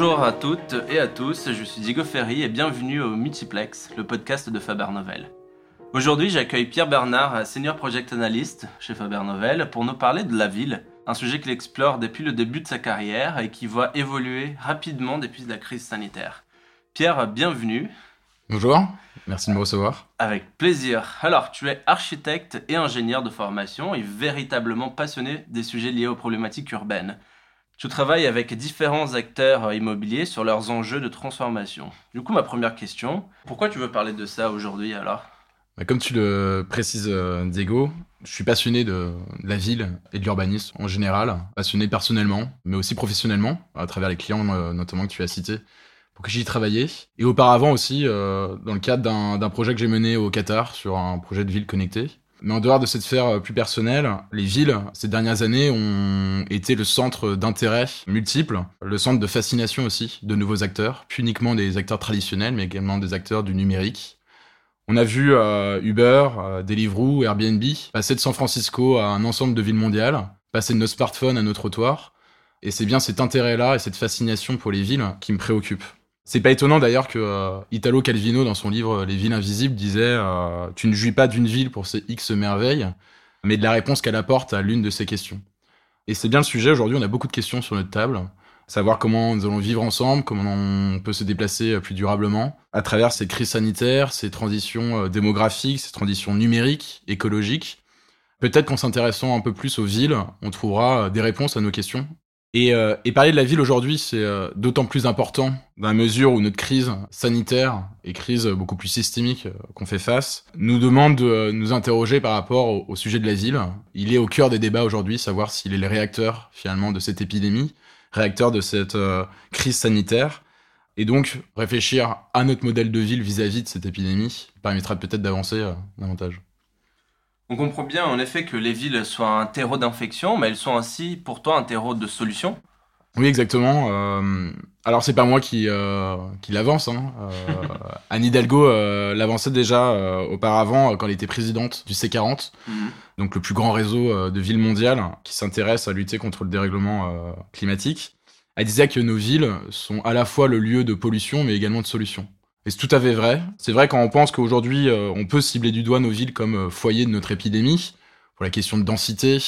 Bonjour à toutes et à tous, je suis Diego Ferry et bienvenue au Multiplex, le podcast de Faber Novel. Aujourd'hui, j'accueille Pierre Bernard, Senior Project Analyst chez Faber Novel, pour nous parler de la ville, un sujet qu'il explore depuis le début de sa carrière et qui voit évoluer rapidement depuis la crise sanitaire. Pierre, bienvenue. Bonjour, merci de me recevoir. Avec plaisir. Alors, tu es architecte et ingénieur de formation et véritablement passionné des sujets liés aux problématiques urbaines. Tu travailles avec différents acteurs immobiliers sur leurs enjeux de transformation. Du coup, ma première question, pourquoi tu veux parler de ça aujourd'hui alors? Bah, Comme tu le précises, euh, Diego, je suis passionné de la ville et de l'urbanisme en général, passionné personnellement, mais aussi professionnellement, à travers les clients euh, notamment que tu as cités que j'y travaillais. Et auparavant aussi, euh, dans le cadre d'un projet que j'ai mené au Qatar sur un projet de ville connectée. Mais en dehors de cette sphère euh, plus personnelle, les villes, ces dernières années, ont été le centre d'intérêt multiple, le centre de fascination aussi de nouveaux acteurs, plus uniquement des acteurs traditionnels, mais également des acteurs du numérique. On a vu euh, Uber, euh, Deliveroo, Airbnb passer de San Francisco à un ensemble de villes mondiales, passer de nos smartphones à nos trottoirs. Et c'est bien cet intérêt-là et cette fascination pour les villes qui me préoccupent. C'est pas étonnant d'ailleurs que euh, Italo Calvino, dans son livre Les villes invisibles, disait euh, Tu ne jouis pas d'une ville pour ses X merveilles, mais de la réponse qu'elle apporte à l'une de ces questions. Et c'est bien le sujet. Aujourd'hui, on a beaucoup de questions sur notre table. Savoir comment nous allons vivre ensemble, comment on peut se déplacer euh, plus durablement à travers ces crises sanitaires, ces transitions démographiques, ces transitions numériques, écologiques. Peut-être qu'en s'intéressant un peu plus aux villes, on trouvera des réponses à nos questions et, euh, et, parler de la ville aujourd'hui, c'est euh, d'autant plus important dans la mesure où notre crise sanitaire et crise beaucoup plus systémique euh, qu'on fait face nous demande de nous interroger par rapport au, sujet de la ville. Il est au cœur des débats aujourd'hui, savoir s'il est le réacteur finalement de cette épidémie, réacteur de cette crise sanitaire. Et donc réfléchir à notre modèle de ville vis-à-vis -vis de cette épidémie permettra peut-être d'avancer davantage. On comprend bien en effet que les villes soient un terreau d'infection, mais elles sont ainsi pour toi un terreau de solution. Oui, exactement. Euh, alors c'est pas moi qui euh, qui l'avance. Hein. Euh, Anne Hidalgo l'avançait déjà auparavant quand elle était présidente du C40, mhm. donc le plus grand réseau de villes mondiales qui s'intéresse à lutter contre le dérèglement climatique. Elle disait que nos villes sont à la fois le lieu de pollution, mais également de solution. Et c'est tout à fait vrai. C'est vrai quand on pense qu'aujourd'hui, euh, on peut cibler du doigt nos villes comme euh, foyer de notre épidémie, pour la question de densité,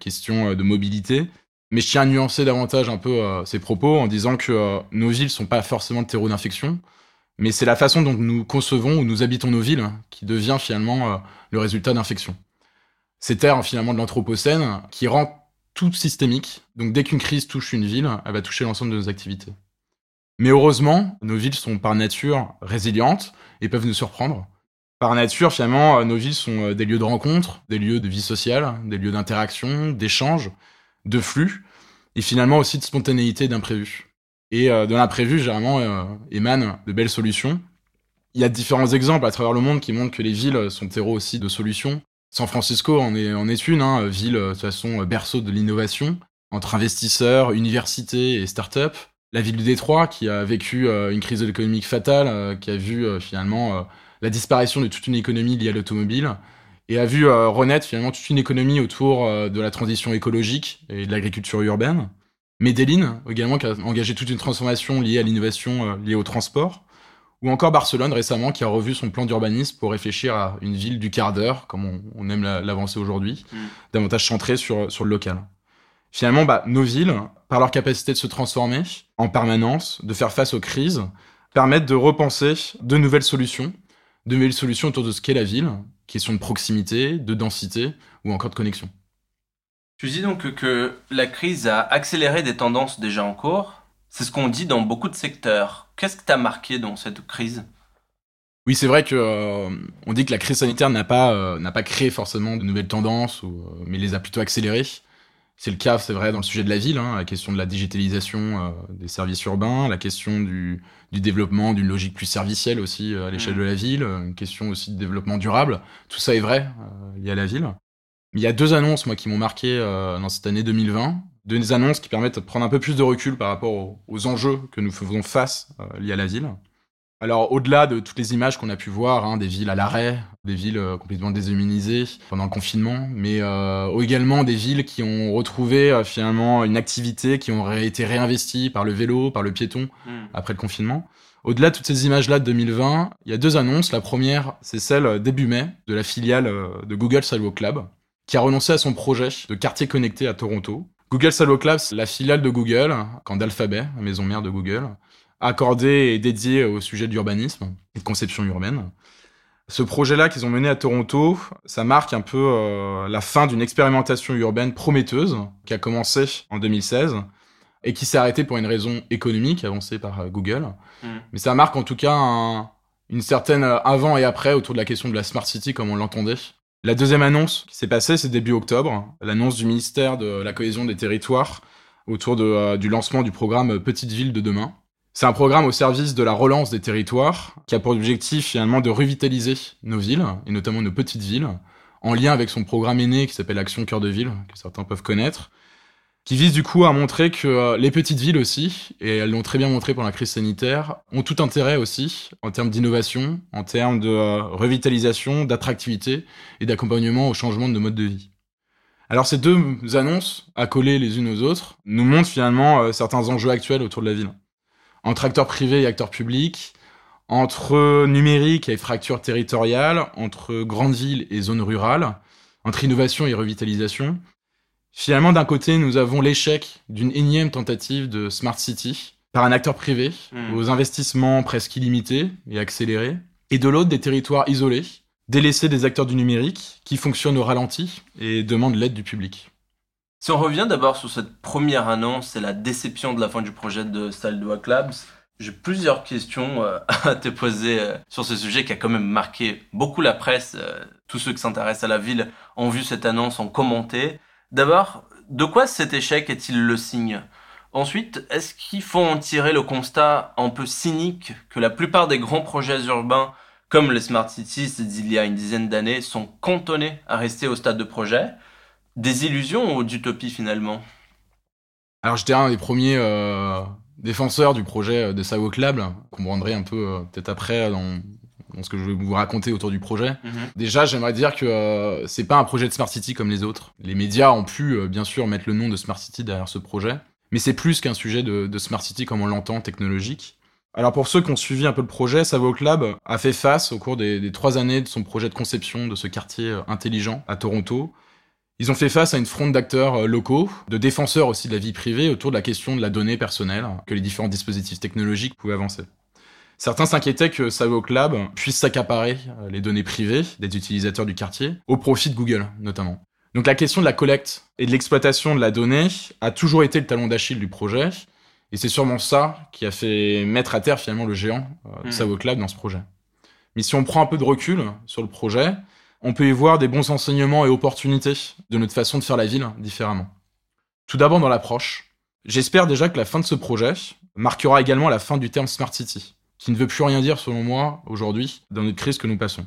question euh, de mobilité. Mais je tiens à nuancer davantage un peu ces propos en disant que nos villes sont pas forcément de terreau d'infection, mais c'est la façon dont nous concevons ou nous habitons nos villes qui devient finalement le résultat d'infection. C'est terre finalement de l'anthropocène qui rend tout systémique. Donc dès qu'une crise touche une ville, elle va toucher l'ensemble de nos activités. Mais heureusement, nos villes sont par nature résilientes et peuvent nous surprendre. Par nature, finalement, euh, nos villes sont euh, des lieux de rencontre, des lieux de vie sociale, des lieux d'interaction, d'échange, de flux, et finalement aussi de spontanéité d'imprévu. Et euh, de l'imprévu, généralement, émanent de belles solutions. Il y a différents exemples à travers le monde qui montrent que les villes sont terreaux aussi de solutions. San Francisco en est, en est une, hein, ville de toute façon berceau de l'innovation, entre investisseurs, universités et start-up la ville de Détroit qui a vécu euh, une crise économique fatale, euh, qui a vu euh, finalement la disparition de toute une économie liée à l'automobile et a vu renaître finalement toute une économie autour de la transition écologique et de l'agriculture urbaine. Medellin également qui a engagé toute une transformation liée à l'innovation liée au transport. Ou encore Barcelone récemment qui a revu son plan d'urbanisme pour réfléchir à une ville du quart d'heure, comme on, aime l'avancer aujourd'hui, mm. davantage centrée sur, sur le local. Finalement, bah, nos villes, par leur capacité de se transformer en permanence, de faire face aux crises, permettent de repenser de nouvelles solutions, de nouvelles solutions autour de ce qu'est la ville, question de proximité, de densité ou encore de connexion. Tu dis donc que la crise a accéléré des tendances déjà en cours. C'est ce qu'on dit dans beaucoup de secteurs. Qu'est-ce que t'as marqué dans cette crise? Oui, c'est vrai que euh, on dit que la crise sanitaire n'a pas euh, n'a pas créé forcément de nouvelles tendances, ou, euh, mais les a plutôt accélérées. C'est le cas, c'est vrai, dans le sujet de la ville, hein, la question de la digitalisation euh, des services urbains, la question du, du développement d'une logique plus servicielle aussi euh, à l'échelle mmh. de la ville, une question aussi de développement durable. Tout ça est vrai euh, lié à la ville. Mais il y a deux annonces, moi, qui m'ont marqué dans cette année 2020. Deux annonces qui permettent de prendre un peu plus de recul par rapport aux, aux enjeux que nous faisons face liés à la ville. Alors, au-delà de toutes les images qu'on a pu voir, hein, des villes à l'arrêt, des villes euh, complètement déshumanisées pendant le confinement, mais euh, également des villes qui ont retrouvé euh, finalement une activité, qui ont été réinvesties par le vélo, par le piéton hmm. après le confinement. Au-delà de toutes ces images-là de 2020, il y a deux annonces. La première, c'est celle début mai de la filiale de Google Sidewalk Club, qui a renoncé à son projet de quartier connecté à Toronto. Google Sidewalk Lab, c'est la filiale de Google, quand d'Alphabet, maison mère de Google, accordé et dédié au sujet d'urbanisme et de conception urbaine. Ce projet-là qu'ils ont mené à Toronto, ça marque un peu euh, la fin d'une expérimentation urbaine prometteuse qui a commencé en 2016 et qui s'est arrêtée pour une raison économique avancée par euh, Google. Mm. Mais ça marque en tout cas une certaine euh, avant et après autour de la question de la smart city comme on l'entendait. La deuxième annonce qui s'est passée, c'est début octobre, l'annonce du ministère de la cohésion des territoires autour de, du lancement du programme Petite Ville de demain, c'est un programme au service de la relance des territoires qui a pour objectif finalement de revitaliser nos villes, et notamment nos petites villes, en lien avec son programme aîné qui s'appelle Action Cœur de Ville, que certains peuvent connaître, qui vise du coup à montrer que euh, les petites villes aussi, et elles l'ont très bien montré pendant la crise sanitaire, ont tout intérêt aussi en termes d'innovation, en termes de euh, revitalisation, d'attractivité et d'accompagnement au changement de nos modes de vie. Alors ces deux annonces, accolées les unes aux autres, nous montrent finalement euh, certains enjeux actuels autour de la ville entre acteurs privés et acteurs publics, entre numérique et fracture territoriale, entre grandes villes et zones rurales, entre innovation et revitalisation. Finalement, d'un côté, nous avons l'échec d'une énième tentative de Smart City par un acteur privé, hmm. aux investissements presque illimités et accélérés, et de l'autre, des territoires isolés, délaissés des acteurs du numérique, qui fonctionnent au ralenti et demandent l'aide du public. Si on revient d'abord sur cette première annonce et la déception de la fin du projet de Staldoa Labs, j'ai plusieurs questions euh, à te poser euh, sur ce sujet qui a quand même marqué beaucoup la presse. Euh, tous ceux qui s'intéressent à la ville ont vu cette annonce, ont commenté. D'abord, de quoi cet échec est-il le signe? Ensuite, est-ce qu'il faut en tirer le constat un peu cynique que la plupart des grands projets urbains, comme les Smart Cities d'il y a une dizaine d'années, sont cantonnés à rester au stade de projet? Des illusions ou d'utopie finalement? Alors j'étais un des premiers euh, défenseurs du projet euh, de Sidewalk Lab, qu'on comprendrait un peu euh, peut-être après dans, ce que je vais vous raconter autour du projet. Mhm. Déjà, j'aimerais dire que c'est pas un projet de Smart City comme les autres. Les médias ont pu bien sûr mettre le nom de Smart City derrière ce projet, mais c'est plus qu'un sujet de, Smart City comme on l'entend technologique. Alors pour ceux qui ont suivi un peu le projet, Sidewalk Lab a fait face au cours des, trois années de son projet de conception de ce quartier intelligent à Toronto ils ont fait face à une fronde d'acteurs euh, locaux, de défenseurs aussi de la vie privée autour de la question de la donnée personnelle que les différents dispositifs technologiques pouvaient avancer. Certains s'inquiétaient que Sidewalk Lab puisse s'accaparer euh, les données privées des utilisateurs du quartier, au profit de Google notamment. Donc la question de la collecte et de l'exploitation de la donnée a toujours été le talon d'Achille du projet, et c'est sûrement ça qui a fait mettre à terre finalement le géant euh, de hmm. Sidewalk Lab dans ce projet. Mais si on prend un peu de recul sur le projet, on peut y voir des bons enseignements et opportunités de notre façon de faire la ville différemment. Tout d'abord dans l'approche. J'espère déjà que la fin de ce projet marquera également la fin du terme Smart City, qui ne veut plus rien dire selon moi aujourd'hui dans notre crise que nous passons.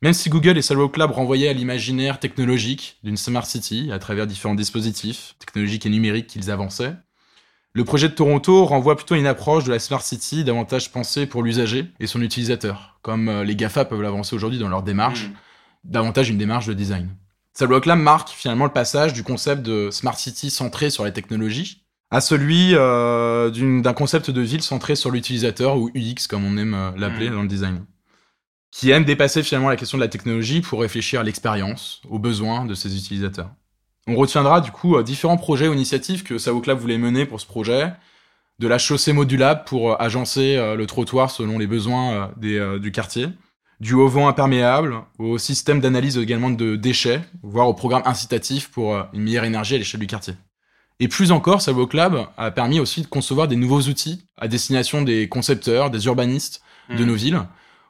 Même si Google et Salvo Club renvoyaient à l'imaginaire technologique d'une Smart City à travers différents dispositifs technologiques et numériques qu'ils avançaient, le projet de Toronto renvoie plutôt une approche de la Smart City davantage pensée pour l'usager et son utilisateur, comme euh, les GAFA peuvent l'avancer aujourd'hui dans leur démarche, mmh davantage une démarche de design. Sidewalk Lab marque finalement le passage du concept de Smart City centré sur les technologies à celui euh, d'un concept de ville centré sur l'utilisateur ou UX comme on aime euh, l'appeler mm. dans le design, qui aime dépasser finalement la question de la technologie pour réfléchir à l'expérience, aux besoins de ses utilisateurs. On retiendra du coup euh, différents projets ou initiatives que Sidewalk Lab voulait mener pour ce projet, de la chaussée modulable pour agencer le trottoir selon les besoins des, du quartier, du haut vent imperméable, au système d'analyse également de déchets, voire au programme incitatif pour euh, une meilleure énergie à l'échelle du quartier. Et plus encore, Savo Club a permis aussi de concevoir des nouveaux outils à destination des concepteurs, des urbanistes de mmh. nos villes,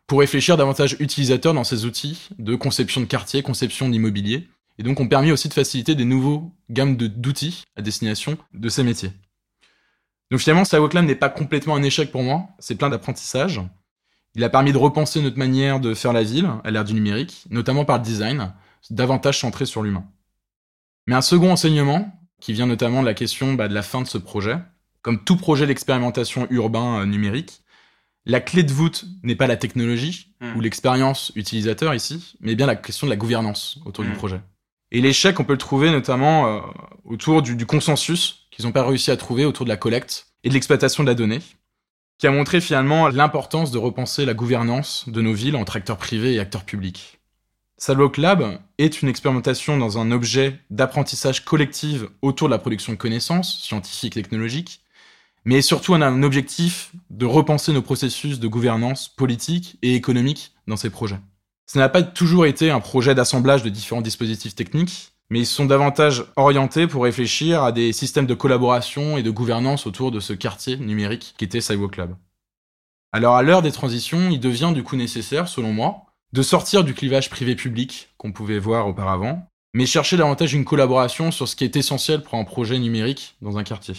pour réfléchir davantage utilisateurs dans ces outils de conception de quartier, conception d'immobilier, et donc ont permis aussi de faciliter des nouveaux gammes d'outils à destination de ces métiers. Donc finalement, Savo Club n'est pas complètement un échec pour moi, c'est plein d'apprentissage. Il a permis de repenser notre manière de faire la ville à l'ère du numérique, notamment par le design, davantage centré sur l'humain. Mais un second enseignement, qui vient notamment de la question bah, de la fin de ce projet, comme tout projet d'expérimentation urbain euh, numérique, La clé de voûte n'est pas la technologie Hmm. ou l'expérience utilisateur ici, mais bien la question de la gouvernance autour du Mm. projet. Et l'échec, on peut le trouver notamment euh, autour du, du consensus qu'ils n'ont pas réussi à trouver autour de la collecte et de l'exploitation de la donnée, qui a montré finalement l'importance de repenser la gouvernance de nos villes entre acteurs privés et acteurs publics. Sidewalk Lab est une expérimentation dans un objet d'apprentissage collectif autour de la production de connaissances scientifiques et technologiques, mais surtout un objectif de repenser nos processus de gouvernance politique et économique dans ces projets. Ce n'a pas toujours été un projet d'assemblage de différents dispositifs techniques, mais ils sont davantage orientés pour réfléchir à des systèmes de collaboration et de gouvernance autour de ce quartier numérique qui était Sidewalk Lab. Alors à l'heure des transitions, il devient du coup nécessaire, selon moi, de sortir du clivage privé-public qu'on pouvait voir auparavant, mais chercher davantage une collaboration sur ce qui est essentiel pour un projet numérique dans un quartier.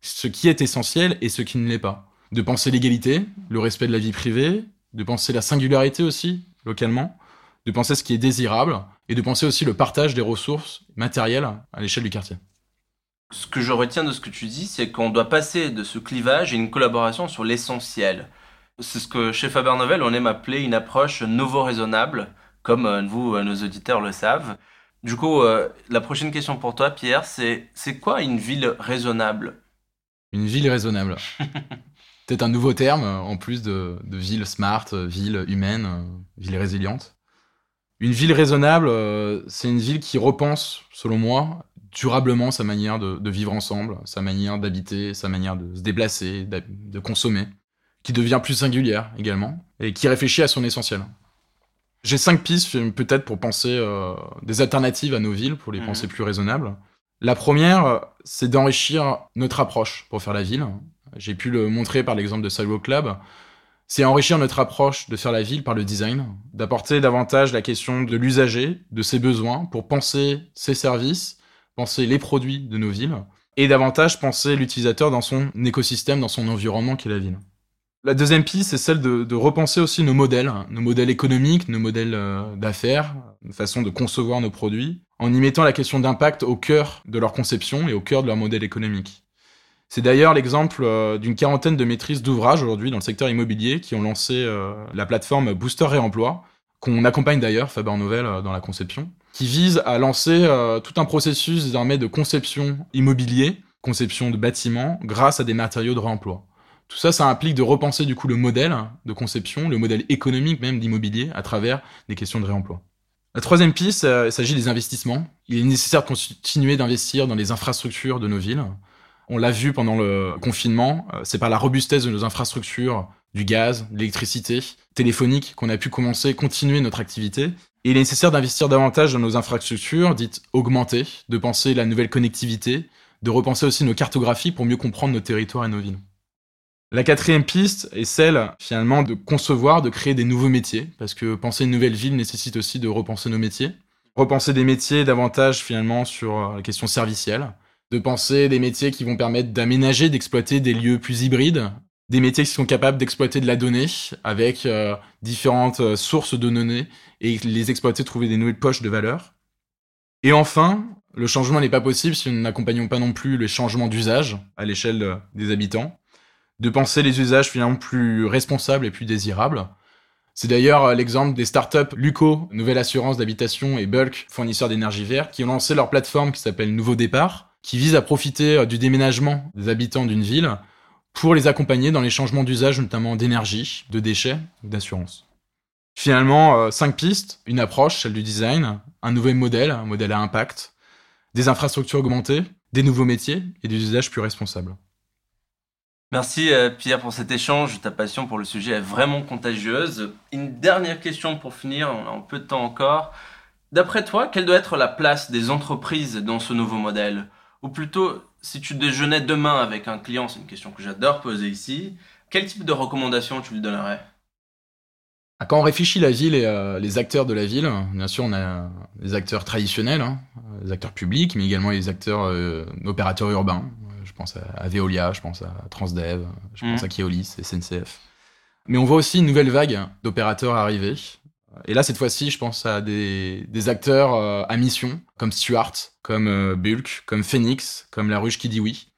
Ce qui est essentiel et ce qui ne l'est pas. De penser l'égalité, le respect de la vie privée, de penser la singularité aussi, localement, de penser ce qui est désirable, et de penser aussi le partage des ressources matérielles à l'échelle du quartier. Ce que je retiens de ce que tu dis, c'est qu'on doit passer de ce clivage à une collaboration sur l'essentiel. C'est ce que chez Faber Novel, on aime appeler une approche nouveau-raisonnable, comme euh, vous, euh, nos auditeurs, le savent. Du coup, euh, la prochaine question pour toi, Pierre, c'est c'est quoi une ville raisonnable? Une ville raisonnable. Peut-être un nouveau terme, en plus de, de ville smart, ville humaine, ville résiliente. Une ville raisonnable, euh, c'est une ville qui repense, selon moi, durablement sa manière de, de vivre ensemble, sa manière d'habiter, sa manière de se déplacer, de consommer, qui devient plus singulière également, et qui réfléchit à son essentiel. J'ai cinq pistes peut-être pour penser euh, des alternatives à nos villes, pour les Mhm. penser plus raisonnables. La première, euh, c'est d'enrichir notre approche pour faire la ville. J'ai pu le montrer par l'exemple de Sidewalk Lab. C'est enrichir notre approche de faire la ville par le design, d'apporter davantage la question de l'usager, de ses besoins, pour penser ses services, penser les produits de nos villes, et davantage penser l'utilisateur dans son écosystème, dans son environnement qui est la ville. La deuxième piste, c'est celle de, repenser aussi nos modèles, hein, nos modèles économiques, nos modèles euh, d'affaires, une façon de concevoir nos produits, en y mettant la question d'impact au cœur de leur conception et au cœur de leur modèle économique. C'est d'ailleurs l'exemple euh, d'une quarantaine de maîtrises d'ouvrage aujourd'hui dans le secteur immobilier qui ont lancé euh, la plateforme Booster Réemploi, qu'on accompagne d'ailleurs, Faber Novel, euh, dans la conception, qui vise à lancer tout un processus désormais de conception immobilier, conception de bâtiments, grâce à des matériaux de réemploi. Tout ça, ça implique de repenser du coup le modèle de conception, le modèle économique même d'immobilier à travers des questions de réemploi. La troisième piste, il s'agit des investissements. Il est nécessaire de continuer d'investir dans les infrastructures de nos villes. On l'a vu pendant le confinement, euh, c'est par la robustesse de nos infrastructures, du gaz, de l'électricité, téléphonique, qu'on a pu commencer, continuer notre activité. Et il est nécessaire d'investir davantage dans nos infrastructures, dites augmentées, de penser la nouvelle connectivité, de repenser aussi nos cartographies pour mieux comprendre nos territoires et nos villes. La quatrième piste est celle, finalement, de concevoir, de créer des nouveaux métiers, parce que penser une nouvelle ville nécessite aussi de repenser nos métiers. Repenser des métiers davantage, finalement, sur euh, la question servicielle, de penser des métiers qui vont permettre d'aménager, d'exploiter des lieux plus hybrides, des métiers qui sont capables d'exploiter de la donnée avec euh, différentes euh, sources de données et les exploiter, trouver des nouvelles poches de valeur. Et enfin, le changement n'est pas possible si nous n'accompagnons pas non plus le changement d'usage à l'échelle euh, des habitants de penser les usages finalement plus responsables et plus désirables. C'est d'ailleurs l'exemple des startups Luco, Nouvelle Assurance d'Habitation et Bulk, fournisseurs d'énergie verte, qui ont lancé leur plateforme qui s'appelle Nouveau Départ, qui vise à profiter euh, du déménagement des habitants d'une ville pour les accompagner dans les changements d'usage, notamment d'énergie, de déchets ou d'assurance. Finalement, euh, cinq pistes, une approche, celle du design, un nouveau modèle, un modèle à impact, des infrastructures augmentées, des nouveaux métiers et des usages plus responsables. Merci euh, Pierre pour cet échange. Ta passion pour le sujet est vraiment contagieuse. Une dernière question pour finir, on a un peu de temps encore. D'après toi, quelle doit être la place des entreprises dans ce nouveau modèle? Ou plutôt, si tu déjeunais demain avec un client, c'est une question que j'adore poser ici, quel type de recommandations tu lui donnerais? Ah, Quand on réfléchit la ville et euh, les acteurs de la ville, bien sûr, on a les acteurs traditionnels, hein, les acteurs publics, mais également les acteurs euh, opérateurs urbains. Je pense à, à Veolia, je pense à Transdev, je pense Mhm. à Keolis, SNCF. Mais on voit aussi une nouvelle vague d'opérateurs arriver. Et là, cette fois-ci, je pense à des, acteurs euh, à mission, comme Stuart, comme euh, Bulk, comme Phoenix, comme La Ruche qui dit oui,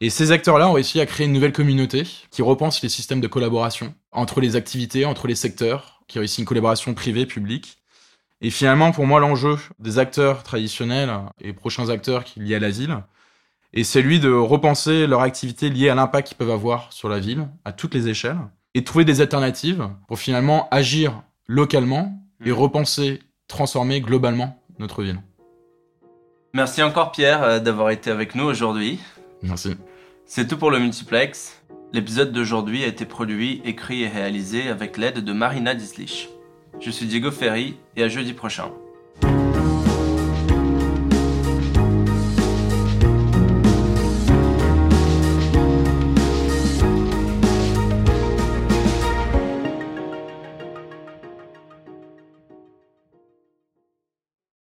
Et ces acteurs-là ont réussi à créer une nouvelle communauté qui repense les systèmes de collaboration entre les activités, entre les secteurs, qui réussit une collaboration privée-publique. Et finalement, pour moi, l'enjeu des acteurs traditionnels et prochains acteurs liés à la ville est celui de repenser leur activité liée à l'impact qu'ils peuvent avoir sur la ville, à toutes les échelles, et trouver des alternatives pour finalement agir localement et mmh. repenser, transformer globalement notre ville. Merci encore Pierre euh, d'avoir été avec nous aujourd'hui. Merci. C'est tout pour le multiplex. L'épisode d'aujourd'hui a été produit, écrit et réalisé avec l'aide de Marina Dislich. Je suis Diego Ferry et à jeudi prochain.